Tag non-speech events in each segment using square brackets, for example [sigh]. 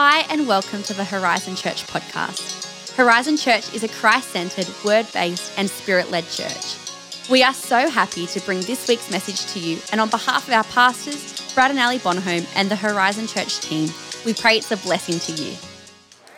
Hi, and welcome to the Horizon Church podcast. Horizon Church is a Christ centered, word based, and spirit led church. We are so happy to bring this week's message to you, and on behalf of our pastors, Brad and Ali Bonholm, and the Horizon Church team, we pray it's a blessing to you.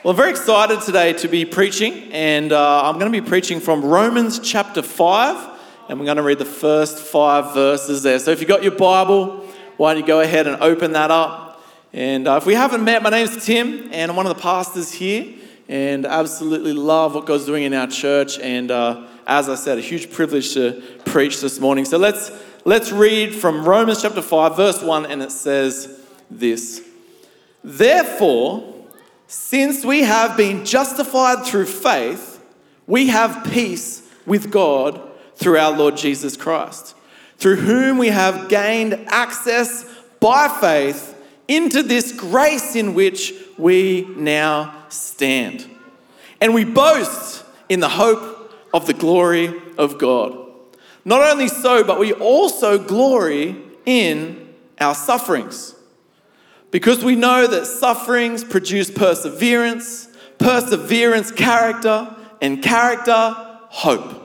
Well, I'm very excited today to be preaching, and uh, I'm going to be preaching from Romans chapter 5, and we're going to read the first five verses there. So if you've got your Bible, why don't you go ahead and open that up? And uh, if we haven't met, my name is Tim, and I'm one of the pastors here, and absolutely love what God's doing in our church. And uh, as I said, a huge privilege to preach this morning. So let's let's read from Romans chapter five, verse one, and it says this: Therefore, since we have been justified through faith, we have peace with God through our Lord Jesus Christ, through whom we have gained access by faith into this grace in which we now stand. And we boast in the hope of the glory of God. Not only so, but we also glory in our sufferings. Because we know that sufferings produce perseverance, perseverance, character, and character, hope.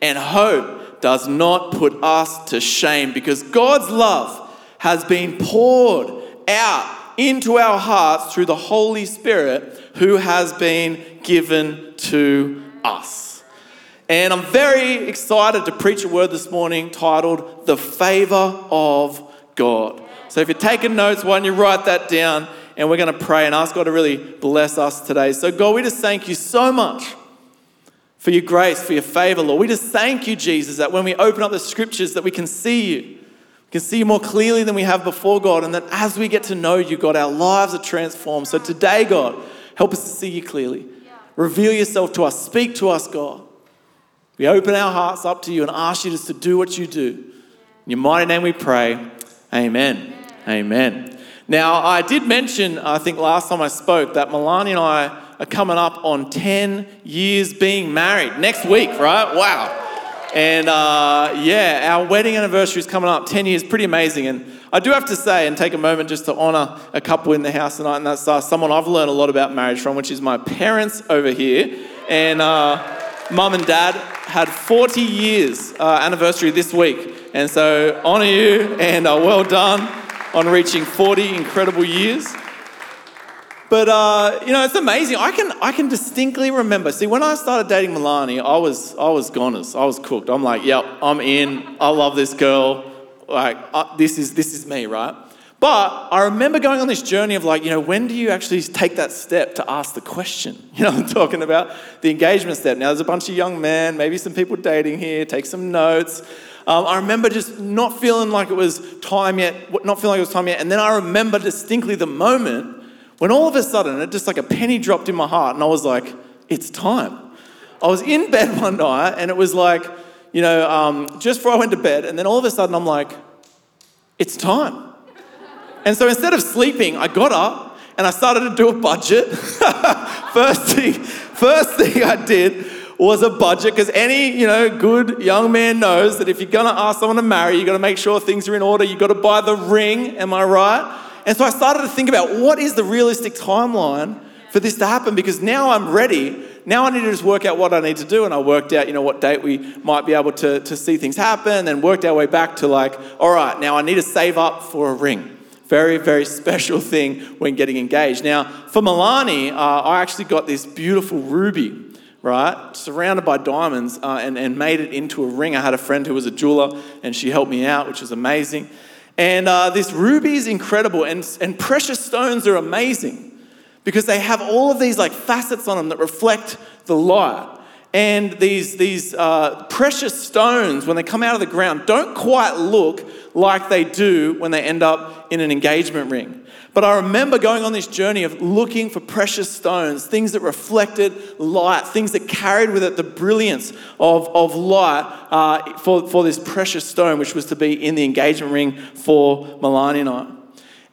And hope does not put us to shame because God's love has been poured out into our hearts through the Holy Spirit who has been given to us. And I'm very excited to preach a word this morning titled The Favor of God. So if you're taking notes, why don't you write that down? And we're going to pray and ask God to really bless us today. So, God, we just thank you so much for your grace, for your favor, Lord. We just thank you, Jesus, that when we open up the scriptures, that we can see you can see more clearly than we have before, God, and that as we get to know you, God, our lives are transformed. So today, God, help us to see you clearly. Reveal yourself to us. Speak to us, God. We open our hearts up to you and ask you just to do what you do. In your mighty name we pray. Amen. Amen. Amen. Now, I did mention, I think last time I spoke, that Milani and I are coming up on 10 years being married next week, right? Wow. And uh, yeah, our wedding anniversary is coming up 10 years, pretty amazing. And I do have to say and take a moment just to honor a couple in the house tonight, and that's uh, someone I've learned a lot about marriage from, which is my parents over here. And uh, mum and dad had 40 years uh, anniversary this week. And so honor you and uh, well done on reaching 40 incredible years. But uh, you know, it's amazing. I can I can distinctly remember. See, when I started dating Milani, I was I was goners. I was cooked. I'm like, yep, I'm in. I love this girl. Like, uh, this is this is me, right? But I remember going on this journey of like, you know, when do you actually take that step to ask the question? [laughs] You know, I'm talking about the engagement step. Now, there's a bunch of young men, maybe some people dating here. Take some notes. Um, I remember just not feeling like it was time yet, not feeling like it was time yet. And then I remember distinctly the moment when all of a sudden, it just like a penny dropped in my heart, and I was like, it's time. I was in bed [laughs] one night, and it was like, you know, um, just before I went to bed, and then all of a sudden, I'm like, it's time. And so instead of sleeping, I got up and I started to do a budget. [laughs] first thing, first thing I did was a budget because any you know good young man knows that if you're gonna ask someone to marry, you got to make sure things are in order. You got to buy the ring. Am I right? And so I started to think about what is the realistic timeline for this to happen because now I'm ready. Now I need to just work out what I need to do. And I worked out, you know, what date we might be able to, to see things happen, and worked our way back to like, all right, now I need to save up for a ring. Very, very [laughs] special thing when getting engaged. Now, for Milani, uh, I actually got this beautiful ruby, right, surrounded by diamonds, uh, and, and made it into a ring. I had a friend who was a jeweler, and she helped me out, which was amazing. And uh, this ruby is incredible, and, and precious stones are amazing because they have all of these like facets on them that reflect the light. And these, these uh, precious stones, when they come out of the ground, don't quite look like they do when they end up in an engagement ring. But I remember going on this journey of looking for precious stones, things that reflected light, things that carried with it the brilliance of, of light uh, for, for this precious stone, which was to be in the engagement ring for Milani and I.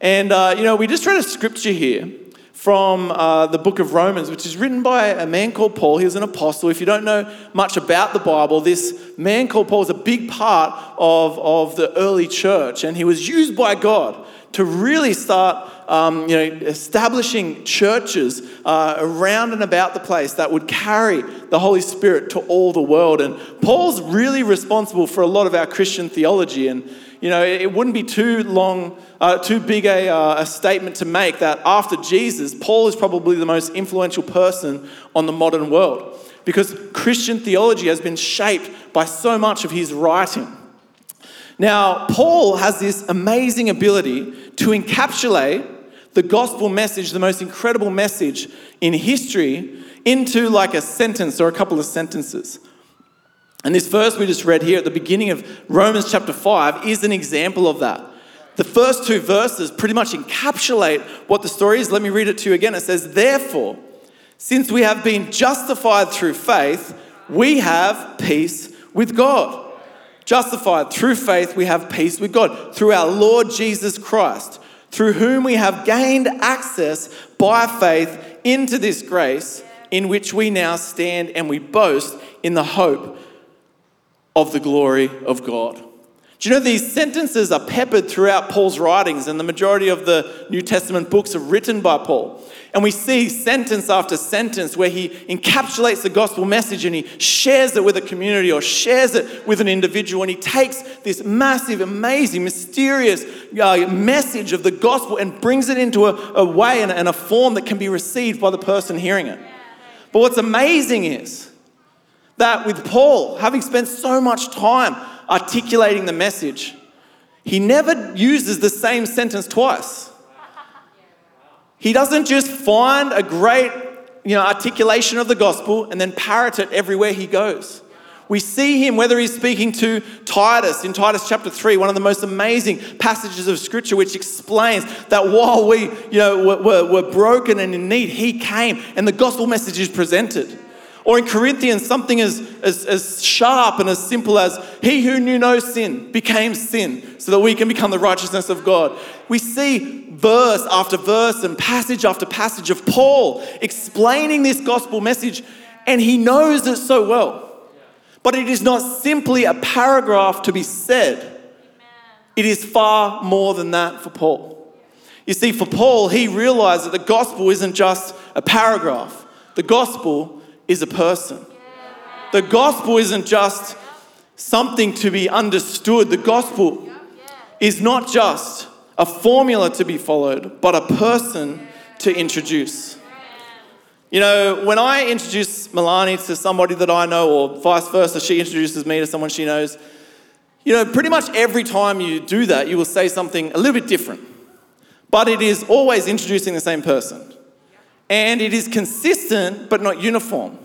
And, uh, you know, we just read a scripture here from uh, the book of Romans, which is written by a man called Paul. He was an apostle. If you don't know much about the Bible, this man called Paul was a big part of, of the early church, and he was used by God to really start um, you know, establishing churches uh, around and about the place that would carry the Holy Spirit to all the world. And Paul's really responsible for a lot of our Christian theology. And you know, it wouldn't be too long, uh, too big a, uh, a statement to make that after Jesus, Paul is probably the most influential person on the modern world because Christian theology has been shaped by so much of his writing. Now, Paul has this amazing ability to encapsulate the gospel message, the most incredible message in history, into like a sentence or a couple of sentences. And this verse we just read here at the beginning of Romans chapter 5 is an example of that. The first two verses pretty much encapsulate what the story is. Let me read it to you again. It says, Therefore, since we have been justified through faith, we have peace with God. Justified through faith, we have peace with God through our Lord Jesus Christ, through whom we have gained access by faith into this grace in which we now stand and we boast in the hope of the glory of God. Do you know these sentences are peppered throughout Paul's writings, and the majority of the New Testament books are written by Paul. And we see sentence after sentence where he encapsulates the gospel message and he shares it with a community or shares it with an individual. And he takes this massive, amazing, mysterious uh, message of the gospel and brings it into a, a way and, and a form that can be received by the person hearing it. But what's amazing is that with Paul, having spent so much time articulating the message, he never uses the same sentence twice. He doesn't just find a great you know, articulation of the gospel and then parrot it everywhere he goes. We see him, whether he's speaking to Titus in Titus chapter 3, one of the most amazing passages of scripture, which explains that while we you know, were, were, were broken and in need, he came and the gospel message is presented. Or in Corinthians, something as, as, as sharp and as simple as, He who knew no sin became sin so that we can become the righteousness of God. We see verse after verse and passage after passage of Paul explaining this gospel message, and he knows it so well. But it is not simply a paragraph to be said, it is far more than that for Paul. You see, for Paul, he realized that the gospel isn't just a paragraph, the gospel is a person. The gospel isn't just something to be understood, the gospel is not just a formula to be followed, but a person to introduce. You know, when I introduce Milani to somebody that I know, or vice versa, she introduces me to someone she knows, you know, pretty much every time you do that, you will say something a little bit different. But it is always introducing the same person and it is consistent but not uniform.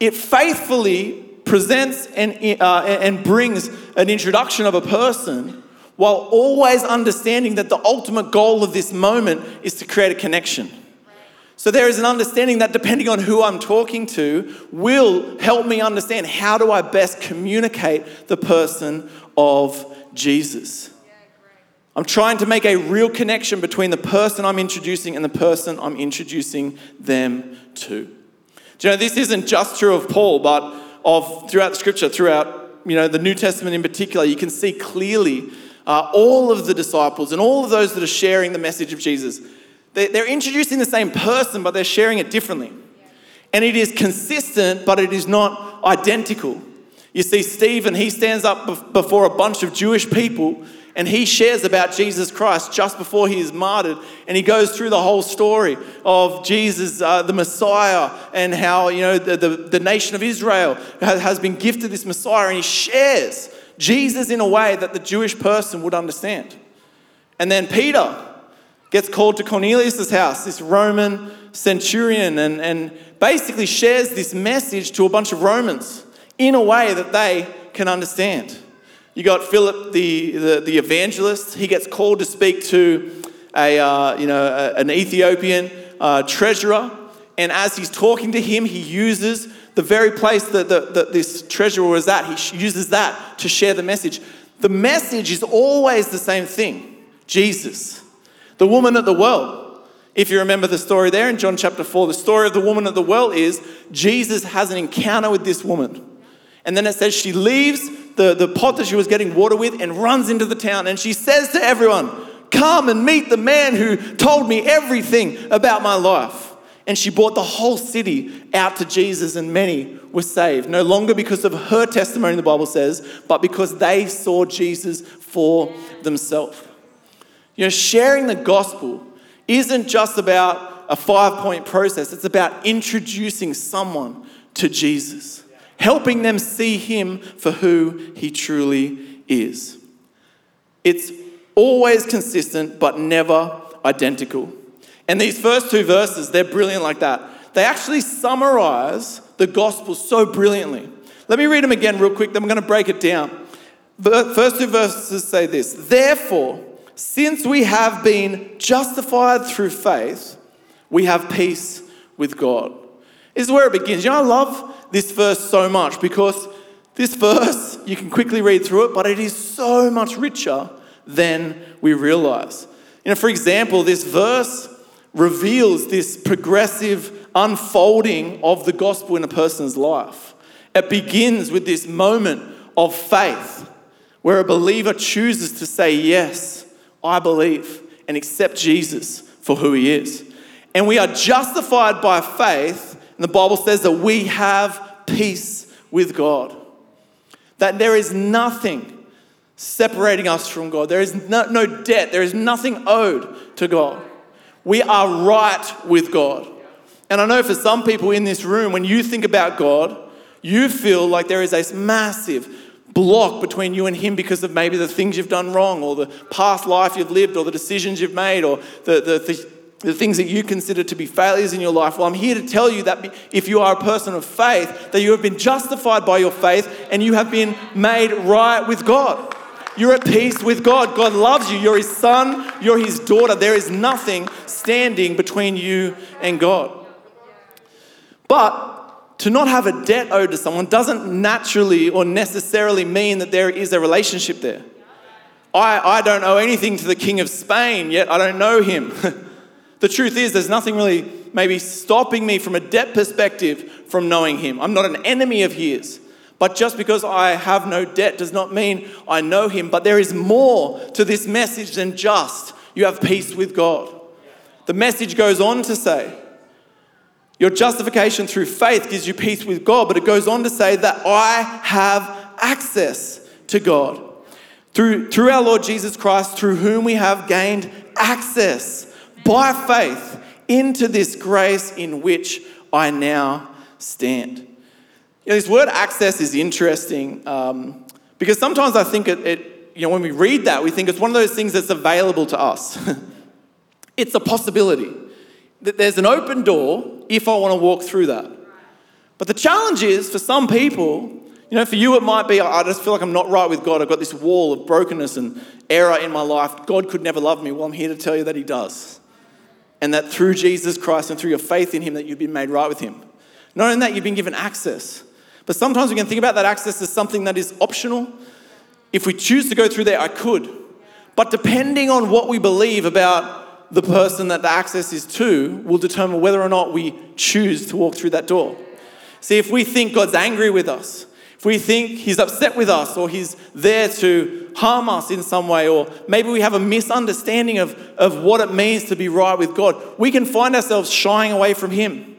It faithfully presents and, uh, and brings an introduction of a person while always understanding that the ultimate goal of this moment is to create a connection. So there is an understanding that depending on who I'm talking to will help me understand how do I best communicate the person of Jesus. I'm trying to make a real connection between the person I'm introducing and the person I'm introducing them to. Do you know, this isn't just true of Paul, but of throughout the scripture, throughout you know, the New Testament in particular, you can see clearly uh, all of the disciples and all of those that are sharing the message of Jesus. They're, they're introducing the same person, but they're sharing it differently. And it is consistent, but it is not identical. You see, Stephen, he stands up before a bunch of Jewish people and he shares about Jesus Christ just before he is martyred. And he goes through the whole story of Jesus, uh, the Messiah, and how, you know, the, the, the nation of Israel has been gifted this Messiah. And he shares Jesus in a way that the Jewish person would understand. And then Peter gets called to Cornelius' house, this Roman centurion, and, and basically shares this message to a bunch of Romans in a way that they can understand. You got Philip, the, the, the evangelist. He gets called to speak to a, uh, you know, a, an Ethiopian uh, treasurer. And as he's talking to him, he uses the very place that, that, that this treasurer was at. He uses that to share the message. The message is always the same thing Jesus. The woman at the well. If you remember the story there in John chapter 4, the story of the woman at the well is Jesus has an encounter with this woman. And then it says she leaves the, the pot that she was getting water with and runs into the town. And she says to everyone, Come and meet the man who told me everything about my life. And she brought the whole city out to Jesus, and many were saved. No longer because of her testimony, the Bible says, but because they saw Jesus for themselves. You know, sharing the gospel isn't just about a five point process, it's about introducing someone to Jesus, helping them see him for who he truly is. It's always consistent, but never identical. And these first two verses, they're brilliant like that. They actually summarize the gospel so brilliantly. Let me read them again, real quick, then we're going to break it down. The first two verses say this Therefore, since we have been justified through faith, we have peace with God. Is where it begins. You know, I love this verse so much because this [laughs] verse, you can quickly read through it, but it is so much richer than we realize. You know, for example, this verse reveals this progressive unfolding of the gospel in a person's life. It begins with this moment of faith where a believer chooses to say, Yes, I believe, and accept Jesus for who he is. And we are justified by faith, and the Bible says that we have peace with God. That there is nothing separating us from God. There is no, no debt, there is nothing owed to God. We are right with God. And I know for some people in this room, when you think about God, you feel like there is a massive block between you and Him because of maybe the things you've done wrong, or the past life you've lived, or the decisions you've made, or the, the, the, the things that you consider to be failures in your life. Well, I'm here to tell you that if you are a person of faith, that you have been justified by your faith and you have been made right with God. You're at peace with God. God loves you. You're His son, you're His daughter. There is nothing standing between you and God. But to not have a debt owed to someone doesn't naturally or necessarily mean that there is a relationship there. I, I don't owe anything to the King of Spain, yet I don't know him. [laughs] the truth is, there's nothing really maybe stopping me from a debt perspective from knowing him. I'm not an enemy of his. But just because I have no debt does not mean I know him. But there is more to this message than just you have peace with God. The message goes on to say, your justification through faith gives you peace with God, but it goes on to say that I have access to God. Through, through our Lord Jesus Christ, through whom we have gained access by faith into this grace in which I now stand. You know, this word access is interesting um, because sometimes I think it, it, you know, when we read that, we think it's one of those things that's available to us. [laughs] It's a possibility that there's an open door if I want to walk through that. But the challenge is for some people, you know, for you it might be, I just feel like I'm not right with God. I've got this wall of brokenness and error in my life. God could never love me. Well, I'm here to tell you that He does. And that through Jesus Christ and through your faith in Him, that you've been made right with Him. Not only that, you've been given access. But sometimes we can think about that access as something that is optional. If we choose to go through there, I could. But depending on what we believe about the person that the access is to will determine whether or not we choose to walk through that door. See, if we think God's angry with us, if we think He's upset with us, or He's there to harm us in some way, or maybe we have a misunderstanding of, of what it means to be right with God, we can find ourselves shying away from Him.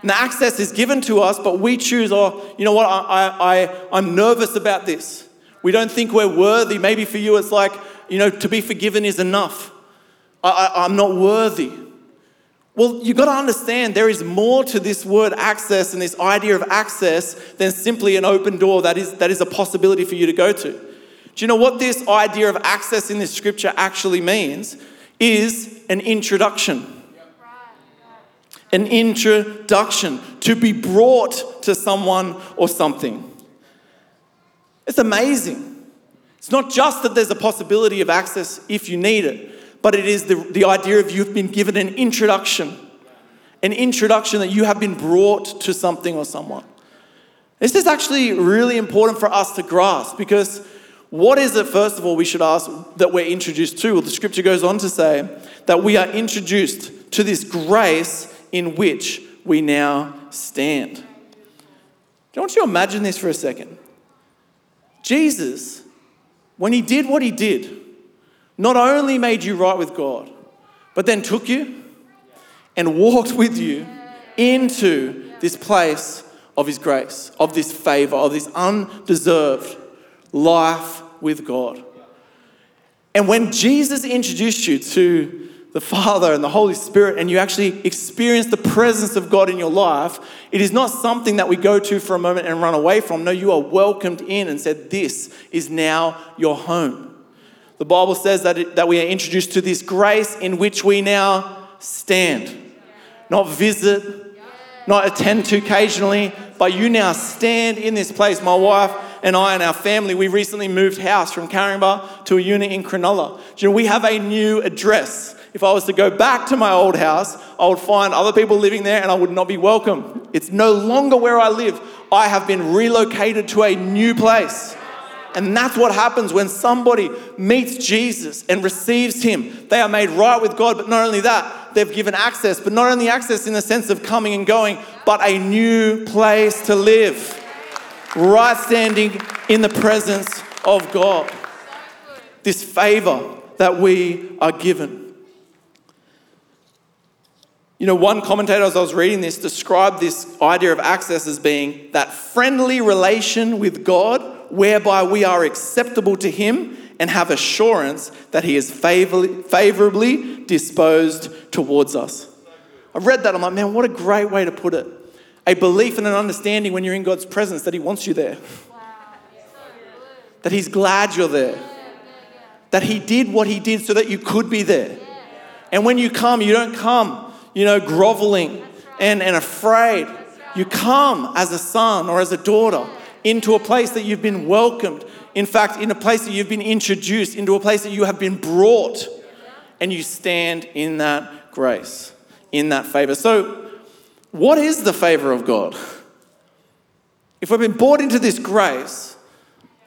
And the access is given to us, but we choose, oh, you know what, I, I, I'm nervous about this. We don't think we're worthy. Maybe for you, it's like, you know, to be forgiven is enough. I, I, I, am not worthy. Well, you've got to understand there is more to this word access and this idea of access than simply an open door that is, that is a possibility for you to go to. Do you know what this idea of access in this scripture actually means? Is an introduction. An introduction to be brought to someone or something. It's amazing. It's not just that there's a possibility of access if you need it, but it is the, the idea of you've been given an introduction, an introduction that you have been brought to something or someone. Is this is actually really important for us to grasp because what is it, first of all, we should ask that we're introduced to? Well, the scripture goes on to say that we are introduced to this grace in which we now stand. Want you imagine this for a second. Jesus, when he did what he did, not only made you right with God, but then took you and walked with you into this place of his grace, of this favor, of this undeserved life with God. And when Jesus introduced you to the Father and the Holy Spirit, and you actually experience the presence of God in your life, it is not something that we go to for a moment and run away from. No, you are welcomed in and said, This is now your home. The Bible says that, it, that we are introduced to this grace in which we now stand, not visit, not attend to occasionally, but you now stand in this place. My wife and I and our family, we recently moved house from Caringbah to a unit in Cronulla. You know, we have a new address. If I was to go back to my old house, I would find other people living there and I would not be welcome. It's no longer where I live. I have been relocated to a new place. And that's what happens when somebody meets Jesus and receives him. They are made right with God, but not only that, they've given access, but not only access in the sense of coming and going, but a new place to live. Right standing in the presence of God. This favor that we are given. You know, one commentator, as I was reading this, described this idea of access as being that friendly relation with God whereby we are acceptable to Him and have assurance that He is favorably disposed towards us. I read that, I'm like, man, what a great way to put it. A belief and an understanding when you're in God's presence that He wants you there, that He's glad you're there, that He did what He did so that you could be there. And when you come, you don't come you know, groveling and, and afraid. You come as a son or as a daughter into a place that you've been welcomed. In fact, in a place that you've been introduced, into a place that you have been brought, and you stand in that grace, in that favor. So, what is the favor of God? If we've been brought into this grace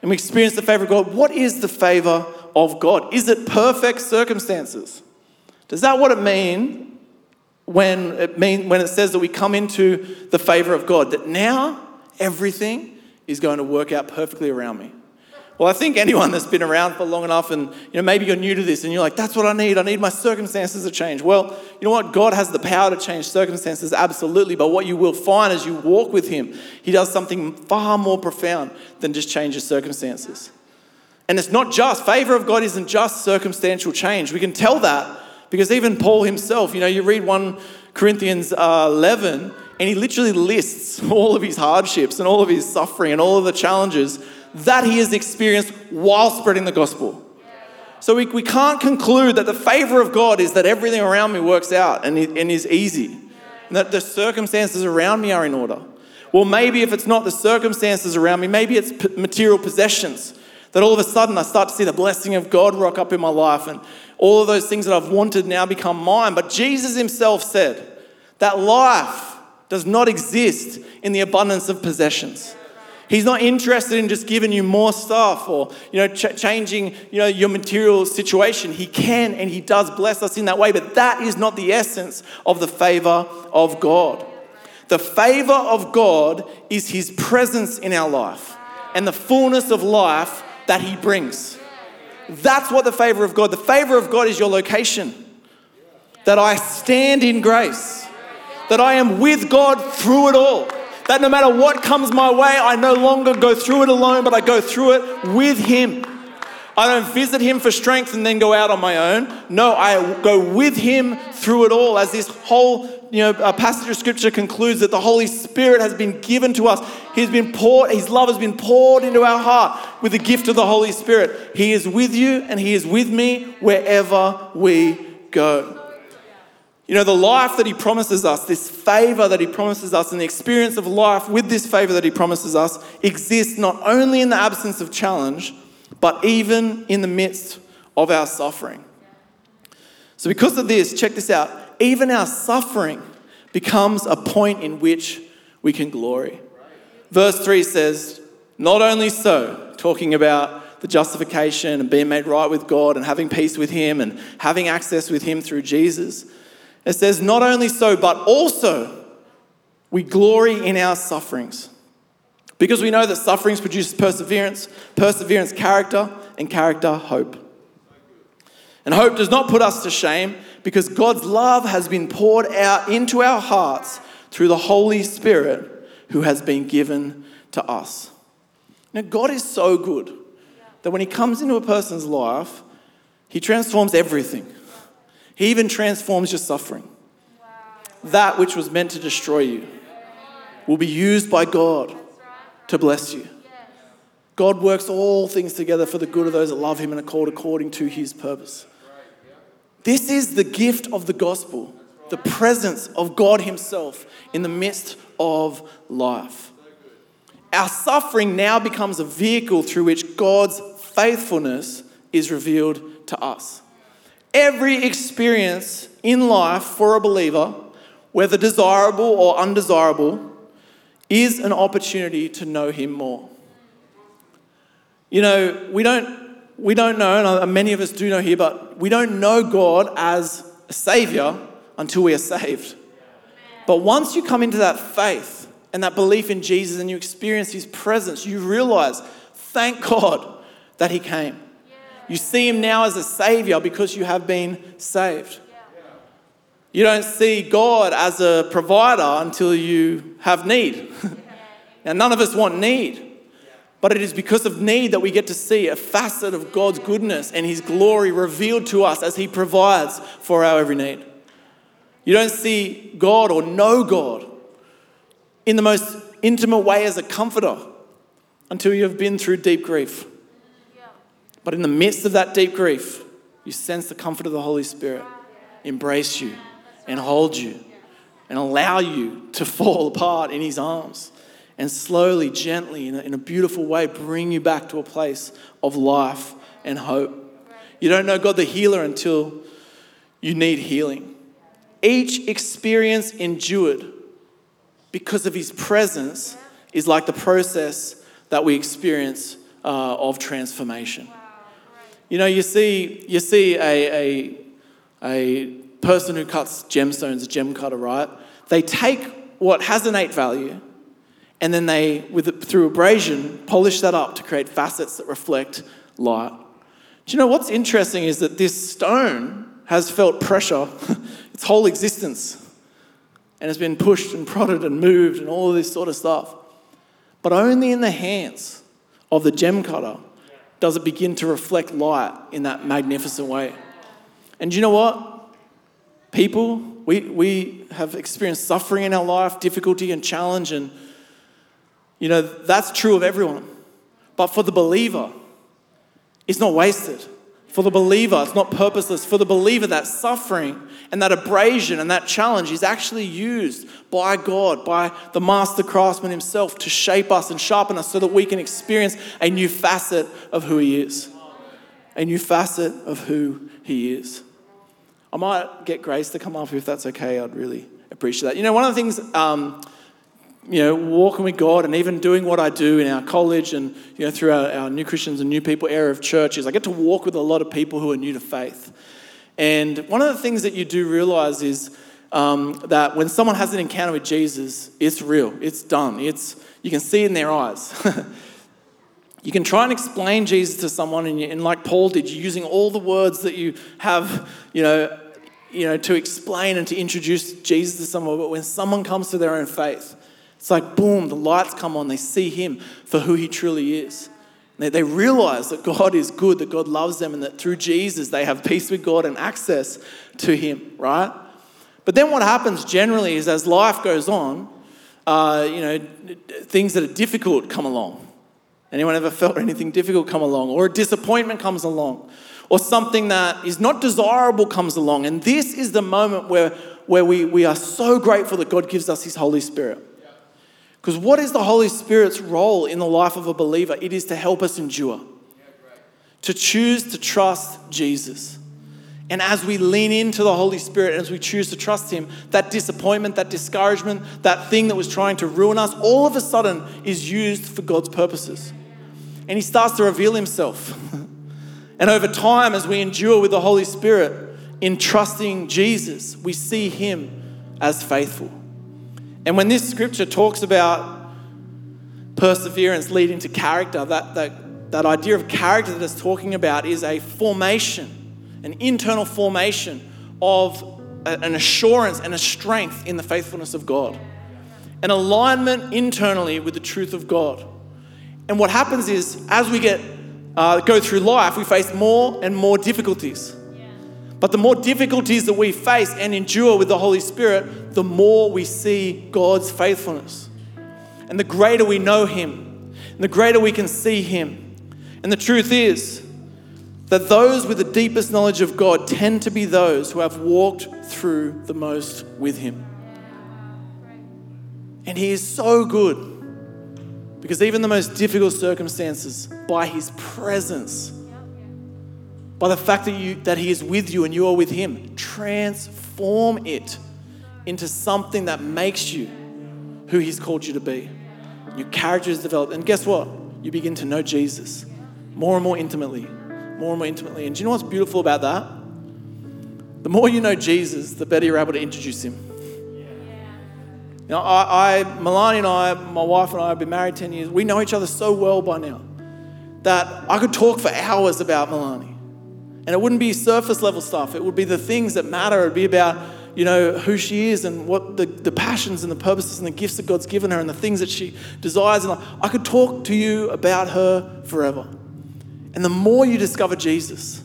and we experience the favor of God, what is the favor of God? Is it perfect circumstances? Does that what it mean when it, mean, when it says that we come into the favor of God, that now everything is going to work out perfectly around me. Well, I think anyone that's been around for long enough and you know maybe you're new to this and you're like, that's what I need. I need my circumstances to change. Well, you know what? God has the power to change circumstances, absolutely. But what you will find as you walk with Him, He does something far more profound than just change your circumstances. And it's not just, favor of God isn't just circumstantial change. We can tell that because even Paul himself, you know, you read 1 Corinthians uh, 11, and he literally lists all of his hardships and all of his suffering and all of the challenges that he has experienced while spreading the gospel. So we, we can't conclude that the favor of God is that everything around me works out and, and is easy, and that the circumstances around me are in order. Well, maybe if it's not the circumstances around me, maybe it's material possessions. That all of a sudden I start to see the blessing of God rock up in my life and all of those things that I've wanted now become mine. But Jesus himself said that life does not exist in the abundance of possessions. He's not interested in just giving you more stuff or you know ch- changing you know your material situation. He can and he does bless us in that way, but that is not the essence of the favor of God. The favor of God is his presence in our life and the fullness of life that he brings. That's what the favor of God, the favor of God is your location. That I stand in grace, that I am with God through it all. That no matter what comes my way, I no longer go through it alone, but I go through it with Him. I don't visit him for strength and then go out on my own. No, I go with him through it all. As this whole you know, passage of scripture concludes that the Holy Spirit has been given to us. He's been poured, his love has been poured into our heart with the gift of the Holy Spirit. He is with you and he is with me wherever we go. You know, the life that he promises us, this favor that he promises us, and the experience of life with this favor that he promises us exists not only in the absence of challenge but even in the midst of our suffering. So, because of this, check this out even our suffering becomes a point in which we can glory. Verse 3 says, Not only so, talking about the justification and being made right with God and having peace with Him and having access with Him through Jesus. It says, Not only so, but also we glory in our sufferings. Because we know that sufferings produce perseverance, perseverance, character, and character, hope. And hope does not put us to shame because God's love has been poured out into our hearts through the Holy Spirit who has been given to us. Now, God is so good that when He comes into a person's life, He transforms everything. He even transforms your suffering. That which was meant to destroy you will be used by God to bless you. God works all things together for the good of those that love Him and are called according to His purpose. This is the gift of the gospel, the presence of God Himself in the midst of life. Our suffering now becomes a vehicle through which God's faithfulness is revealed to us. Every experience in life for a believer, whether desirable or undesirable, is an opportunity to know Him more. You know, we don't, we don't know, and many of us do know here, but we don't know God as a Savior until we are saved. But once you come into that faith and that belief in Jesus and you experience His presence, you realize, thank God that He came. You see Him now as a Savior because you have been saved. You don't see God as a provider until you have need. [laughs] now, none of us want need. But it is because of need that we get to see a facet of God's goodness and His glory revealed to us as He provides for our every need. You don't see God or know God in the most intimate way as a comforter until you have been through deep grief. But in the midst of that deep grief, you sense the comfort of the Holy Spirit embrace you and hold you and allow you to [laughs] fall apart in His arms and slowly, gently, in a, in a beautiful way, bring you back to a place of life and hope. You don't know God the healer until you need healing. Each experience endured because of His presence is like the process that we experience uh, of transformation. You know, you see, you see a, a, a person who cuts gemstones, a gem cutter, right? They take what has innate value and then they, with through abrasion, polish that up to create facets that reflect light. Do you know what's interesting is that this stone has felt pressure [laughs] its whole existence and has been pushed and prodded and moved and all this sort of stuff. But only in the hands of the gem cutter does it begin to reflect light in that magnificent way. And you know what? People, we, we have experienced suffering in our life, difficulty and challenge, and you know, that's true of everyone. But for the believer, it's not wasted. For the believer, it's not purposeless. For the believer, that suffering and that abrasion and that challenge is actually used by God, by the master craftsman himself to shape us and sharpen us so that we can experience a new facet of who he is. A new facet of who he is. I might get Grace to come up if that's okay. I'd really appreciate that. You know, one of the things um, you know, walking with God and even doing what I do in our college and, you know, through our, our new Christians and new people era of churches, I get to walk with a lot of people who are new to faith. And one of the things that you do realize is um, that when someone has an encounter with Jesus, it's real, it's done, it's, you can see it in their eyes. [laughs] you can try and explain Jesus to someone, and, you, and like Paul did, you're using all the words that you have, you know, you know, to explain and to introduce Jesus to someone. But when someone comes to their own faith, it's like, boom, the lights come on. They see him for who he truly is. They, they realize that God is good, that God loves them, and that through Jesus they have peace with God and access to him, right? But then what happens generally is as life goes on, uh, you know, things that are difficult come along. Anyone ever felt anything difficult come along? Or a disappointment comes along? Or something that is not desirable comes along? And this is the moment where, where we, we are so grateful that God gives us His Holy Spirit. Because what is the Holy Spirit's role in the life of a believer? It is to help us endure, to choose to trust Jesus. And as we lean into the Holy Spirit, as we choose to trust Him, that disappointment, that discouragement, that thing that was trying to ruin us, all of a sudden is used for God's purposes. And He starts to reveal Himself. [laughs] and over time, as we endure with the Holy Spirit, in trusting Jesus, we see him as faithful. And when this scripture talks about perseverance leading to character, that, that, that idea of character that it's talking about is a formation, an internal formation of an assurance and a strength in the faithfulness of God, an alignment internally with the truth of God. And what happens is, as we get uh, go through life, we face more and more difficulties. But the more difficulties that we face and endure with the Holy Spirit, the more we see God's faithfulness. And the greater we know Him, and the greater we can see Him. And the truth is that those with the deepest knowledge of God tend to be those who have walked through the most with Him. And He is so good because even the most difficult circumstances, by His presence, by the fact that, you, that He is with you and you are with Him, transform it into something that makes you who He's called you to be. Your character is developed. And guess what? You begin to know Jesus more and more intimately, more and more intimately. And do you know what's beautiful about that? The more you know Jesus, the better you're able to introduce Him. You know, I, I, Milani and I, my wife and I have been married 10 years. We know each other so well by now that I could talk for hours about Milani. And it wouldn't be surface level stuff. It would be the things that matter. It would be about, you know, who she is and what the, the passions and the purposes and the gifts that God's given her and the things that she desires. And I could talk to you about her forever. And the more you discover Jesus,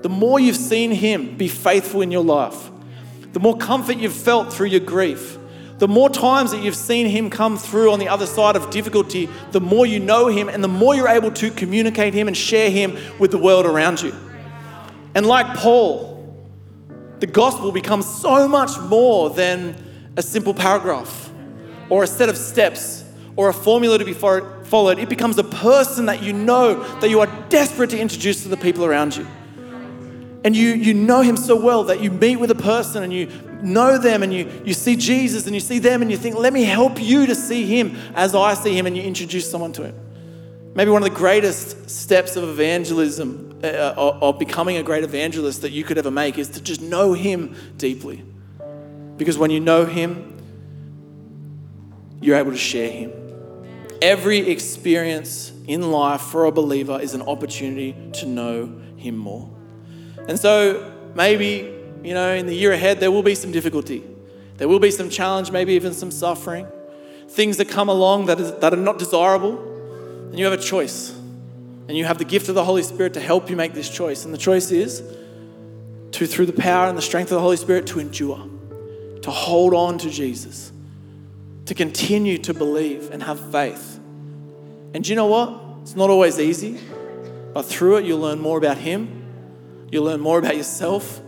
the more you've seen him be faithful in your life, the more comfort you've felt through your grief, the more times that you've seen him come through on the other side of difficulty, the more you know him and the more you're able to communicate him and share him with the world around you. And like Paul, the gospel becomes so much more than a simple paragraph or a set of steps or a formula to be followed. It becomes a person that you know that you are desperate to introduce to the people around you. And you, you know him so well that you meet with a person and you know them and you, you see Jesus and you see them and you think, let me help you to see him as I see him, and you introduce someone to him. Maybe one of the greatest steps of evangelism uh, of becoming a great evangelist that you could ever make is to just know Him deeply. Because when you know Him, you're able to share Him. Every experience in life for a believer is an opportunity to know Him more. And so maybe, you know, in the year ahead, there will be some difficulty. There will be some challenge, maybe even some suffering, things that come along that, is, that are not desirable, and you have a choice. And you have the gift of the Holy Spirit to help you make this choice. And the choice is to, through the power and the strength of the Holy Spirit, to endure, to hold on to Jesus, to continue to believe and have faith. And do you know what? It's not always easy, but through it, you'll learn more about Him, you'll learn more about yourself.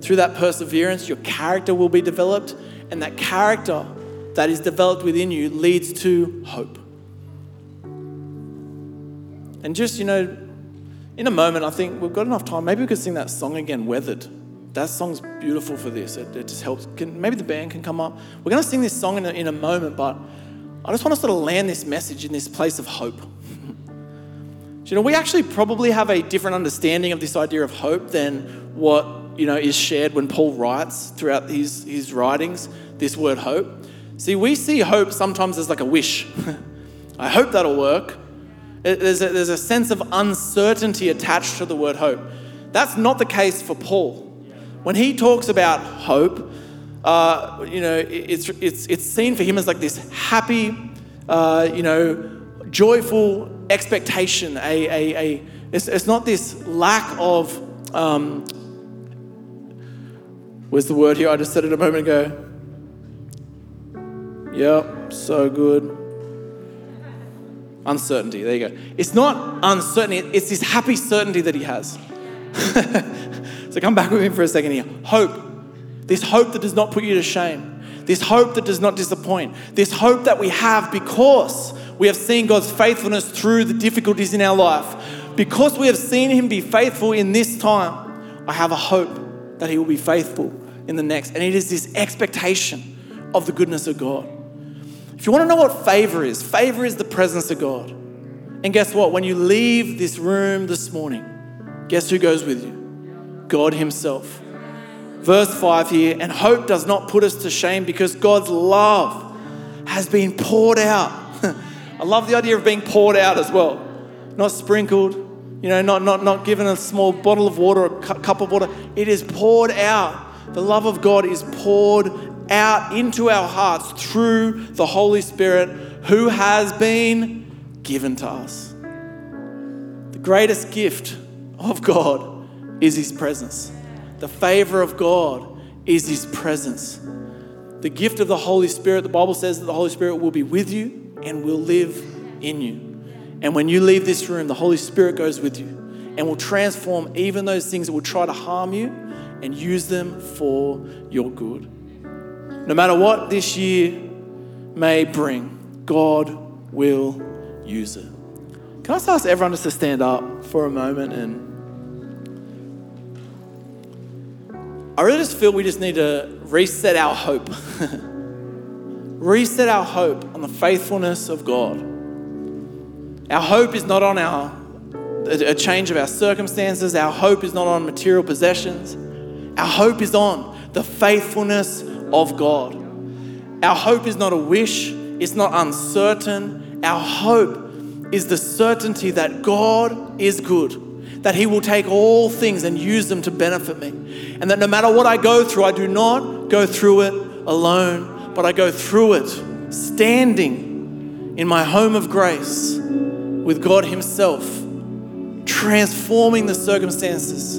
Through that perseverance, your character will be developed, and that character that is developed within you leads to hope. And just, you know, in a moment, I think we've got enough time. Maybe we could sing that song again, Weathered. That song's beautiful for this. It, it just helps. Can, maybe the band can come up. We're going to sing this song in a, in a moment, but I just want to sort of land this message in this place of hope. [laughs] you know, we actually probably have a different understanding of this idea of hope than what, you know, is shared when Paul writes throughout his, his writings, this word hope. See, we see hope sometimes as like a wish. [laughs] I hope that'll work. There's a, there's a sense of uncertainty attached to the word hope. That's not the case for Paul. When he talks about hope, uh, you know, it's, it's, it's seen for him as like this happy, uh, you know, joyful expectation. A, a, a, it's, it's not this lack of, um, where's the word here? I just said it a moment ago. Yep, so good. Uncertainty, there you go. It's not uncertainty, it's this happy certainty that he has. [laughs] so come back with me for a second here. Hope. This hope that does not put you to shame. This hope that does not disappoint. This hope that we have because we have seen God's faithfulness through the difficulties in our life. Because we have seen Him be faithful in this time, I have a hope that He will be faithful in the next. And it is this expectation of the goodness of God. If you want to know what favor is, favor is the presence of God. And guess what? When you leave this room this morning, guess who goes with you? God Himself. verse 5 here, and hope does not put us to shame because God's love has been poured out. [laughs] I love the idea of being poured out as well, not sprinkled, you know, not, not, not given a small bottle of water or a cup of water. It is poured out. The love of God is poured out into our hearts through the Holy Spirit who has been given to us. The greatest gift of God is His presence. The favor of God is His presence. The gift of the Holy Spirit, the Bible says that the Holy Spirit will be with you and will live in you. And when you leave this room, the Holy Spirit goes with you and will transform even those things that will try to harm you and use them for your good. No matter what this year may bring, God will use it. Can I just ask everyone just to stand up for a moment and I really just feel we just need to reset our hope. [laughs] reset our hope on the faithfulness of God. Our hope is not on our a change of our circumstances. Our hope is not on material possessions. Our hope is on the faithfulness of God. Our hope is not a wish, it's not uncertain. Our hope is the certainty that God is good that He will take all things and use them to benefit me. And that no matter what I go through, I do not go through it alone, but I go through it standing in my home of grace with God Himself, transforming the circumstances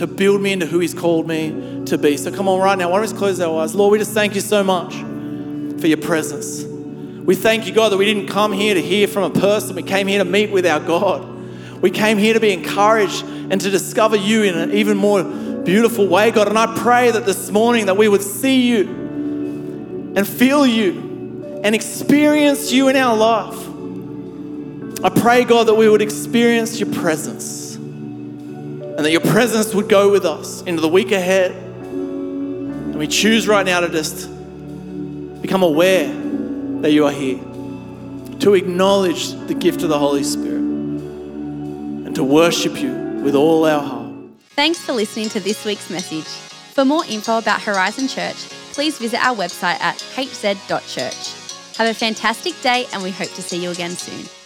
to build me into who He's called me to be. So come on, right now, why don't we just close our eyes? Lord, we just thank you so much for your presence. We thank you, God, that we didn't come here to hear from a person, we came here to meet with our God. We came here to be encouraged and to discover you in an even more beautiful way, God. And I pray that this morning that we would see you and feel you and experience you in our life. I pray, God, that we would experience your presence and that your presence would go with us into the week ahead. And we choose right now to just become aware that you are here, to acknowledge the gift of the Holy Spirit and to worship you with all our heart. Thanks for listening to this week's message. For more info about Horizon Church, please visit our website at hz.church. Have a fantastic day, and we hope to see you again soon.